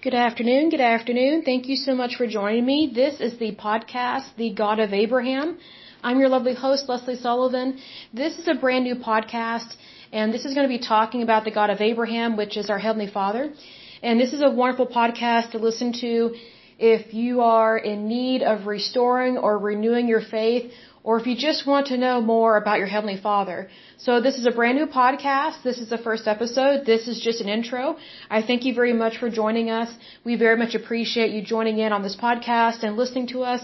Good afternoon. Good afternoon. Thank you so much for joining me. This is the podcast, The God of Abraham. I'm your lovely host, Lesley Sullivan. This is a brand new podcast, and this is going to be talking about the God of Abraham, which is our Heavenly Father. And this is a wonderful podcast to listen to if you are in need of restoring or renewing your faith or if you just want to know more about your Heavenly Father. So this is a brand new podcast. This is the first episode. This is just an intro. I thank you very much for joining us. We very much appreciate you joining in on this podcast and listening to us.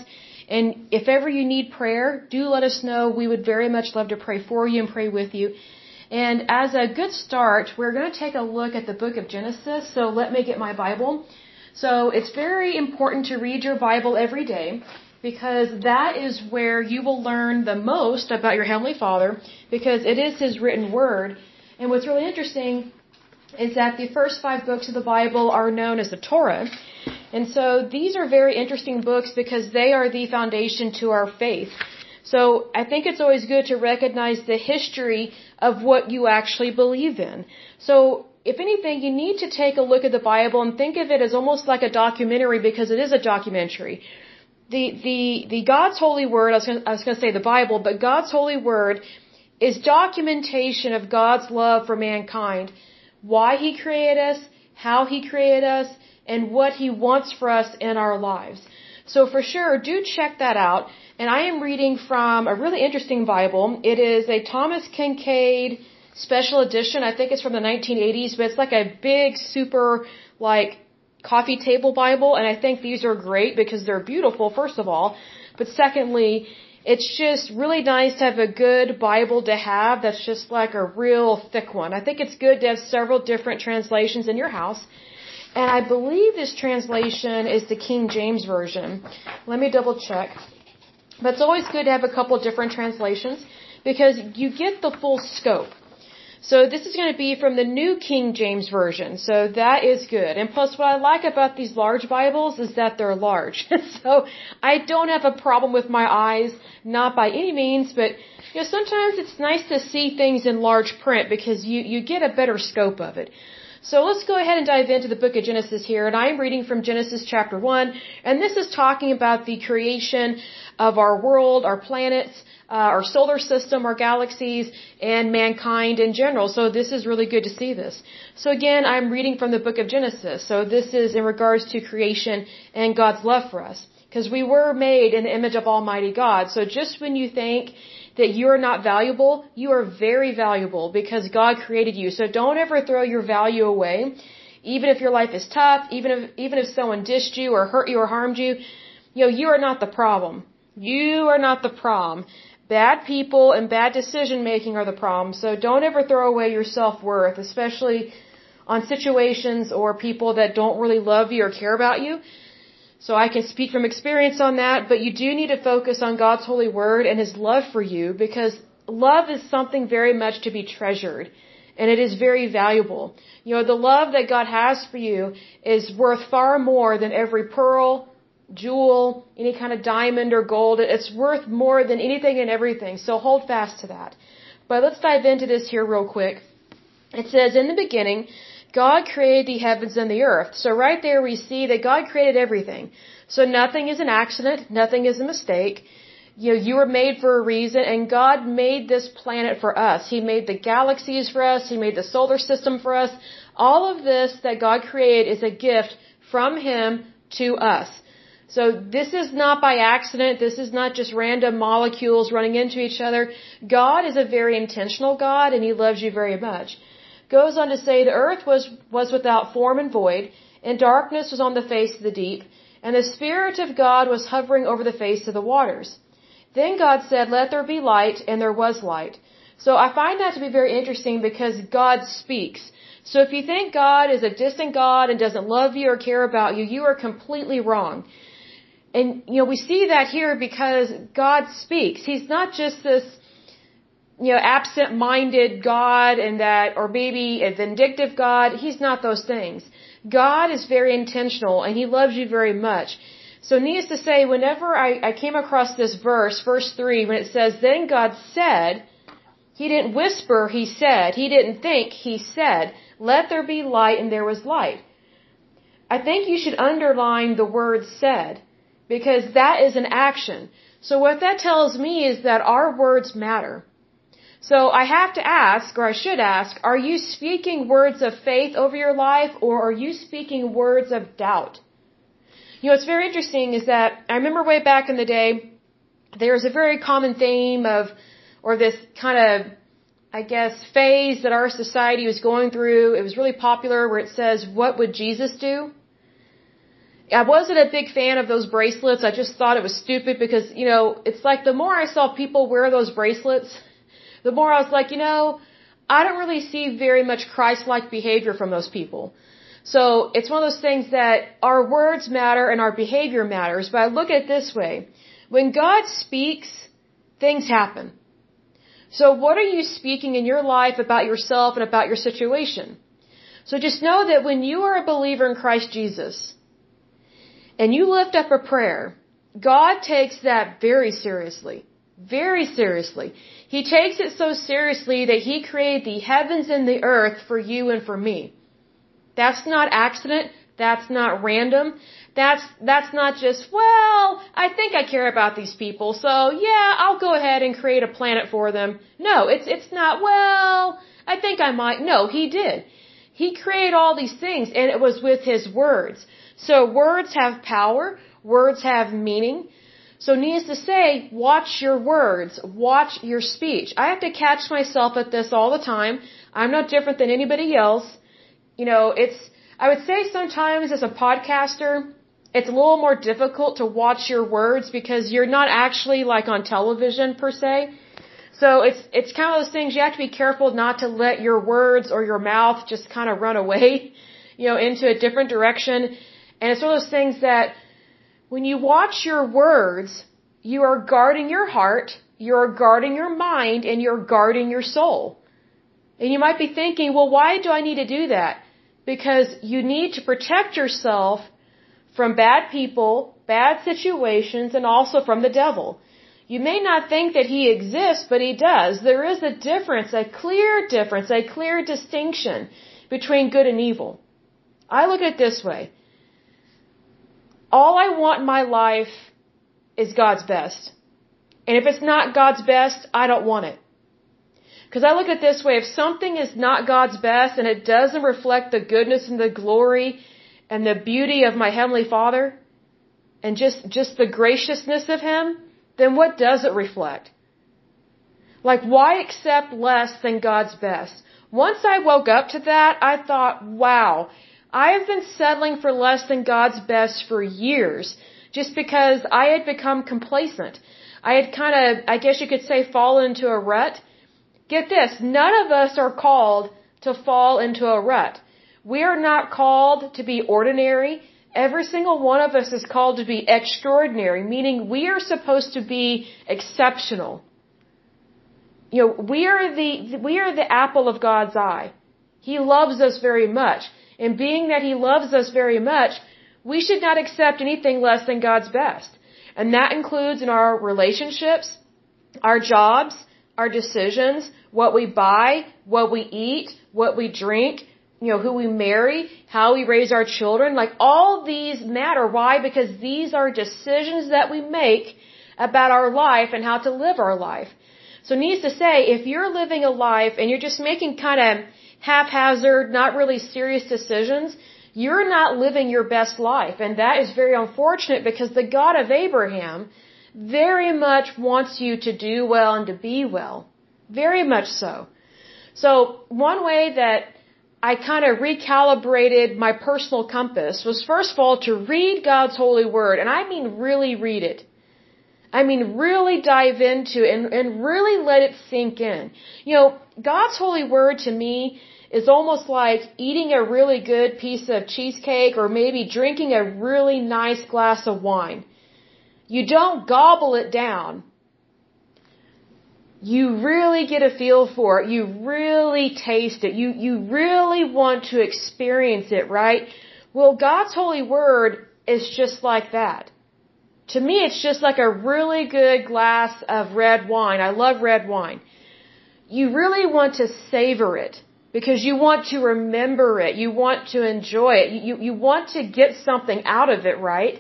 And if ever you need prayer, do let us know. We would very much love to pray for you and pray with you. And as a good start, we're going to take a look at the book of Genesis. So let me get my Bible. So it's very important to read your Bible every day because that is where you will learn the most about your Heavenly Father because it is His written Word. And what's really interesting is that the first five books of the Bible are known as the Torah. And so these are very interesting books because they are the foundation to our faith. So I think it's always good to recognize the history of what you actually believe in. So if anything, you need to take a look at the Bible and think of it as almost like a documentary because it is a documentary. The, the, the God's holy word, I was going to say the Bible, but God's holy word is documentation of God's love for mankind. Why He created us, how He created us, and what He wants for us in our lives. So for sure, do check that out. And I am reading from a really interesting Bible. It is a Thomas Kinkade special edition. I think it's from the 1980s, but it's like a big, super, like, coffee table Bible. And I think these are great because they're beautiful, first of all. But secondly, it's just really nice to have a good Bible to have that's just like a real thick one. I think it's good to have several different translations in your house. And I believe this translation is the King James Version. Let me double check. But it's always good to have a couple different translations because you get the full scope. So this is going to be from the New King James Version. So that is good. And plus what I like about these large Bibles is that they're large. so I don't have a problem with my eyes, not by any means, but you know, sometimes it's nice to see things in large print because you, you get a better scope of it. So let's go ahead and dive into the book of Genesis here. And I am reading from Genesis chapter 1. And this is talking about the creation of our world, our planets, uh, our solar system, our galaxies, and mankind in general. So this is really good to see this. So again, I'm reading from the book of Genesis. So this is in regards to creation and God's love for us. Because we were made in the image of Almighty God. So just when you think that you are not valuable, you are very valuable because God created you. So don't ever throw your value away. Even if your life is tough, even if, even if someone dished you or hurt you or harmed you, you know, you are not the problem. You are not the problem. Bad people and bad decision making are the problem. So don't ever throw away your self-worth, especially on situations or people that don't really love you or care about you. So I can speak from experience on that, but you do need to focus on God's holy word and his love for you because love is something very much to be treasured and it is very valuable. You know, the love that God has for you is worth far more than every pearl, jewel, any kind of diamond or gold. It's worth more than anything and everything. So hold fast to that. But let's dive into this here real quick. It says, in the beginning, God created the heavens and the earth. So right there we see that God created everything. So nothing is an accident, nothing is a mistake. You know, you were made for a reason and God made this planet for us. He made the galaxies for us, He made the solar system for us. All of this that God created is a gift from Him to us. So this is not by accident. This is not just random molecules running into each other. God is a very intentional God and He loves you very much goes on to say the earth was, was without form and void, and darkness was on the face of the deep, and the Spirit of God was hovering over the face of the waters. Then God said, Let there be light, and there was light. So I find that to be very interesting because God speaks. So if you think God is a distant God and doesn't love you or care about you, you are completely wrong. And, you know, we see that here because God speaks. He's not just this you know, absent-minded God and that, or maybe a vindictive God. He's not those things. God is very intentional and He loves you very much. So needless to say, whenever I, I came across this verse, verse 3, when it says, Then God said, He didn't whisper, He said. He didn't think, He said, Let there be light, and there was light. I think you should underline the word said because that is an action. So what that tells me is that our words matter. So I have to ask, or I should ask, are you speaking words of faith over your life or are you speaking words of doubt? You know, what's very interesting is that I remember way back in the day, there was a very common theme of, or this kind of, I guess, phase that our society was going through. It was really popular where it says, what would Jesus do? I wasn't a big fan of those bracelets. I just thought it was stupid because, you know, it's like the more I saw people wear those bracelets, the more I was like, you know, I don't really see very much Christ-like behavior from those people. So it's one of those things that our words matter and our behavior matters. But I look at it this way. When God speaks, things happen. So what are you speaking in your life about yourself and about your situation? So just know that when you are a believer in Christ Jesus, and you lift up a prayer, God takes that very seriously. Very seriously. He takes it so seriously that He created the heavens and the earth for you and for me. That's not accident. That's not random. That's, that's not just, well, I think I care about these people, so yeah, I'll go ahead and create a planet for them. No, it's, it's not, well, I think I might. No, He did. He created all these things and it was with His words. So words have power, words have meaning. So needless to say, watch your words, watch your speech. I have to catch myself at this all the time. I'm not different than anybody else. You know, it's, I would say sometimes as a podcaster, it's a little more difficult to watch your words because you're not actually like on television per se. So it's, it's kind of those things you have to be careful not to let your words or your mouth just kind of run away, you know, into a different direction and it's one of those things that when you watch your words, you are guarding your heart, you're guarding your mind, and you're guarding your soul. And you might be thinking, well, why do I need to do that? Because you need to protect yourself from bad people, bad situations, and also from the devil. You may not think that he exists, but he does. There is a difference, a clear difference, a clear distinction between good and evil. I look at it this way all I want in my life is God's best. And if it's not God's best, I don't want it. Because I look at it this way, if something is not God's best and it doesn't reflect the goodness and the glory and the beauty of my Heavenly Father and just, just the graciousness of Him, then what does it reflect? Like, why accept less than God's best? Once I woke up to that, I thought, wow, I have been settling for less than God's best for years just because I had become complacent. I had kind of, I guess you could say, fallen into a rut. Get this, none of us are called to fall into a rut. We are not called to be ordinary. Every single one of us is called to be extraordinary, meaning we are supposed to be exceptional. You know, we are the, we are the apple of God's eye. He loves us very much. And being that He loves us very much, we should not accept anything less than God's best. And that includes in our relationships, our jobs, our decisions, what we buy, what we eat, what we drink, you know, who we marry, how we raise our children. Like all these matter. Why? Because these are decisions that we make about our life and how to live our life. So needs to say, if you're living a life and you're just making kind of haphazard, not really serious decisions, you're not living your best life. And that is very unfortunate because the God of Abraham very much wants you to do well and to be well. Very much so. So one way that I kind of recalibrated my personal compass was first of all to read God's holy word. And I mean really read it. I mean really dive into it and, and really let it sink in. You know, God's holy word to me is almost like eating a really good piece of cheesecake or maybe drinking a really nice glass of wine. You don't gobble it down. You really get a feel for it. You really taste it. You, you really want to experience it, right? Well, God's holy word is just like that. To me, it's just like a really good glass of red wine. I love red wine. You really want to savor it. because you want to remember it. You want to enjoy it. You, you want to get something out of it, right?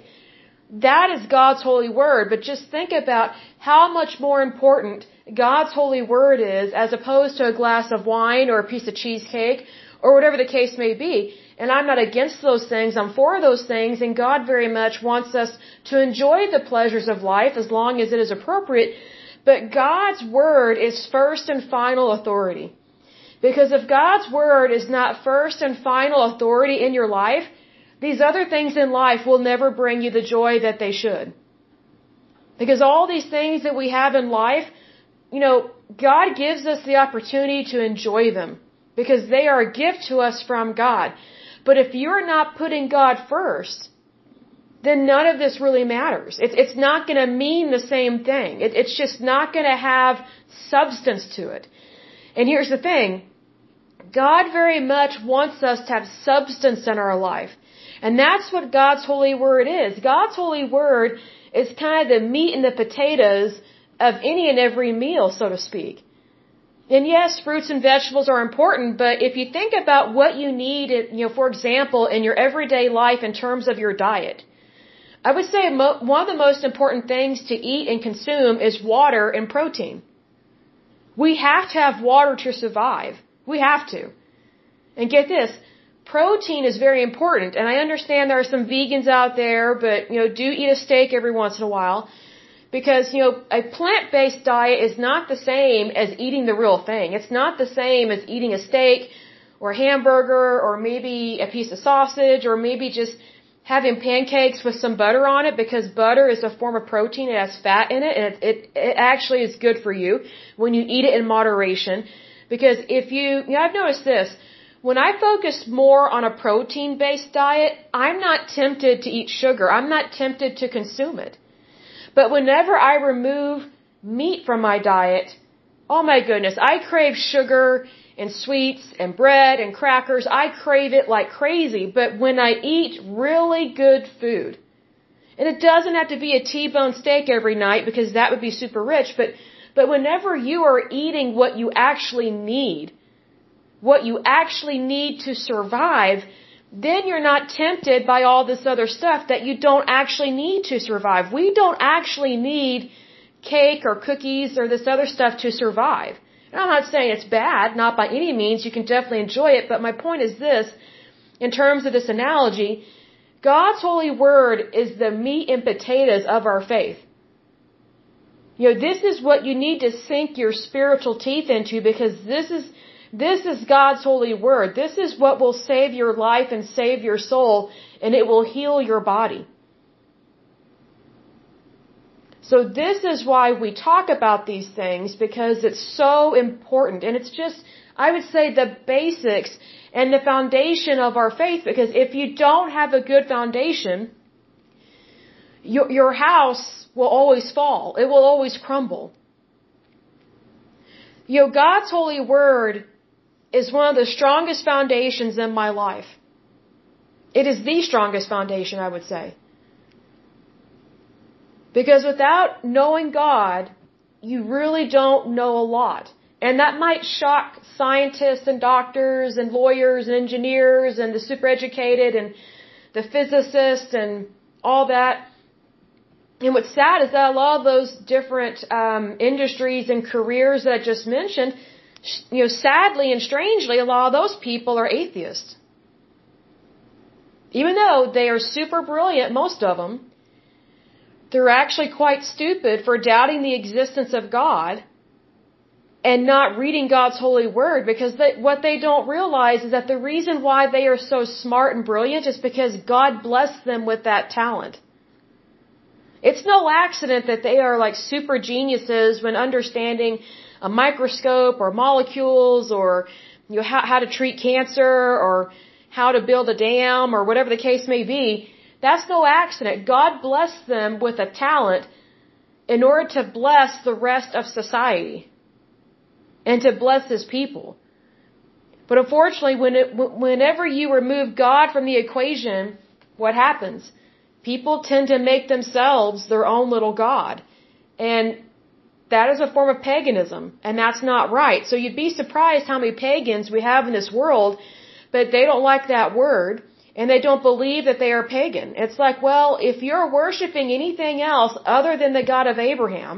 That is God's holy word. But just think about how much more important God's holy word is as opposed to a glass of wine or a piece of cheesecake or whatever the case may be. And I'm not against those things. I'm for those things. And God very much wants us to enjoy the pleasures of life as long as it is appropriate. But God's word is first and final authority. Because if God's word is not first and final authority in your life, these other things in life will never bring you the joy that they should. Because all these things that we have in life, you know, God gives us the opportunity to enjoy them because they are a gift to us from God. But if you're not putting God first, then none of this really matters. It's, it's not going to mean the same thing. It, it's just not going to have substance to it. And here's the thing. God very much wants us to have substance in our life. And that's what God's holy word is. God's holy word is kind of the meat and the potatoes of any and every meal, so to speak. And yes, fruits and vegetables are important, but if you think about what you need, you know, for example, in your everyday life in terms of your diet, I would say one of the most important things to eat and consume is water and protein. We have to have water to survive. We have to. And get this, protein is very important, and I understand there are some vegans out there, but, you know, do eat a steak every once in a while because you know a plant-based diet is not the same as eating the real thing. It's not the same as eating a steak or a hamburger or maybe a piece of sausage or maybe just having pancakes with some butter on it because butter is a form of protein. It has fat in it and it, it, it actually is good for you when you eat it in moderation. Because if you, you know, I've noticed this. When I focus more on a protein based diet, I'm not tempted to eat sugar. I'm not tempted to consume it. But whenever I remove meat from my diet, oh my goodness, I crave sugar and sweets and bread and crackers. I crave it like crazy. But when I eat really good food, and it doesn't have to be a T-bone steak every night because that would be super rich, but but whenever you are eating what you actually need, what you actually need to survive, then you're not tempted by all this other stuff that you don't actually need to survive. We don't actually need cake or cookies or this other stuff to survive. And I'm not saying it's bad, not by any means. You can definitely enjoy it. But my point is this, in terms of this analogy, God's holy word is the meat and potatoes of our faith. You know, this is what you need to sink your spiritual teeth into because this is this is God's holy word. This is what will save your life and save your soul, and it will heal your body. So this is why we talk about these things because it's so important. And it's just, I would say, the basics and the foundation of our faith because if you don't have a good foundation, your, your house will always fall. It will always crumble. You know, God's holy word is one of the strongest foundations in my life. It is the strongest foundation, I would say. Because without knowing God, you really don't know a lot. And that might shock scientists and doctors and lawyers and engineers and the super educated and the physicists and all that. And what's sad is that a lot of those different um, industries and careers that I just mentioned, you know, sadly and strangely, a lot of those people are atheists. Even though they are super brilliant, most of them, they're actually quite stupid for doubting the existence of God and not reading God's holy word because they, what they don't realize is that the reason why they are so smart and brilliant is because God blessed them with that talent. It's no accident that they are like super geniuses when understanding a microscope or molecules or you know how, how to treat cancer or how to build a dam or whatever the case may be. That's no accident. God blessed them with a talent in order to bless the rest of society and to bless His people. But unfortunately, when it, whenever you remove God from the equation, what happens? People tend to make themselves their own little God. And that is a form of paganism, and that's not right. So you'd be surprised how many pagans we have in this world, but they don't like that word, and they don't believe that they are pagan. It's like, well, if you're worshiping anything else other than the God of Abraham,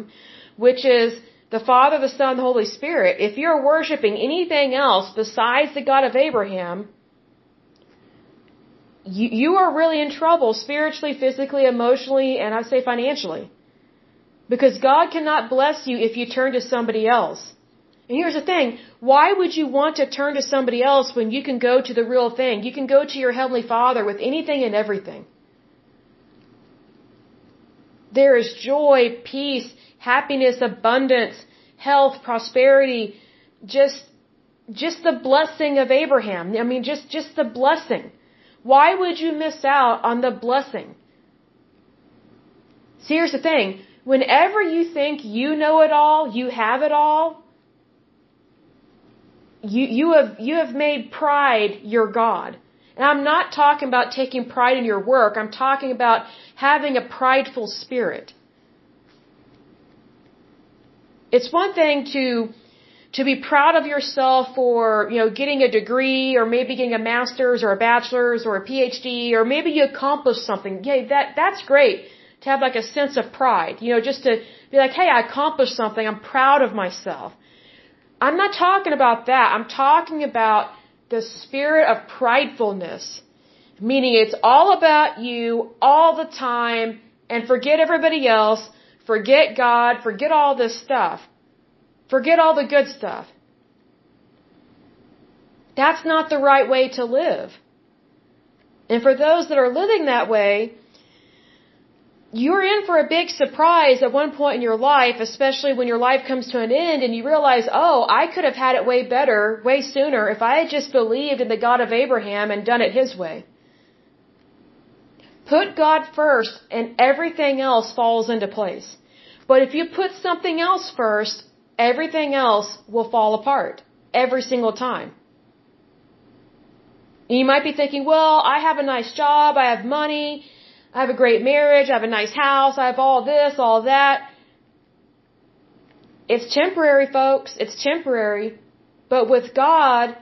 which is the Father, the Son, the Holy Spirit, if you're worshiping anything else besides the God of Abraham, you, you are really in trouble spiritually, physically, emotionally, and I'd say financially. Because God cannot bless you if you turn to somebody else. And here's the thing, why would you want to turn to somebody else when you can go to the real thing? You can go to your Heavenly Father with anything and everything. There is joy, peace, happiness, abundance, health, prosperity, just, just the blessing of Abraham. I mean, just, just the blessing. Why would you miss out on the blessing? See, here's the thing. Whenever you think you know it all, you have it all, you, you have, you have made pride your God. And I'm not talking about taking pride in your work. I'm talking about having a prideful spirit. It's one thing to to be proud of yourself for, you know, getting a degree or maybe getting a master's or a bachelor's or a PhD or maybe you accomplished something. Yeah, that that's great to have like a sense of pride. You know, just to be like, "Hey, I accomplished something. I'm proud of myself." I'm not talking about that. I'm talking about the spirit of pridefulness. Meaning it's all about you all the time and forget everybody else, forget God, forget all this stuff. Forget all the good stuff. That's not the right way to live. And for those that are living that way, you're in for a big surprise at one point in your life, especially when your life comes to an end and you realize, oh, I could have had it way better, way sooner if I had just believed in the God of Abraham and done it his way. Put God first and everything else falls into place. But if you put something else first, everything else will fall apart every single time. You might be thinking, well, I have a nice job, I have money, I have a great marriage, I have a nice house, I have all this, all that. It's temporary, folks. It's temporary. But with God,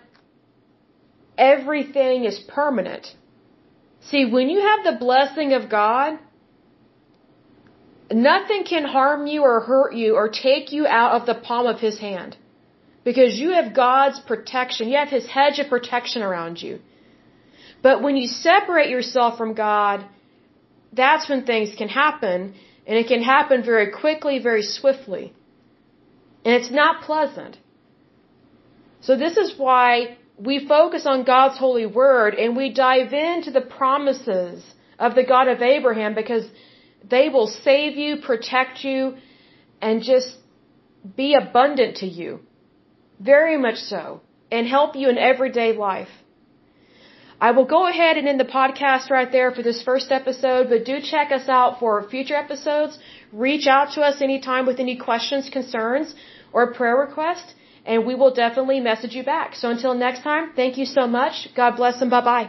everything is permanent. See, when you have the blessing of God, nothing can harm you or hurt you or take you out of the palm of His hand. Because you have God's protection. You have His hedge of protection around you. But when you separate yourself from God, that's when things can happen. And it can happen very quickly, very swiftly. And it's not pleasant. So this is why we focus on God's holy word and we dive into the promises of the God of Abraham because they will save you, protect you, and just be abundant to you. Very much so. And help you in everyday life. I will go ahead and end the podcast right there for this first episode, but do check us out for future episodes. Reach out to us anytime with any questions, concerns, or prayer requests, and we will definitely message you back. So until next time, thank you so much. God bless and bye bye.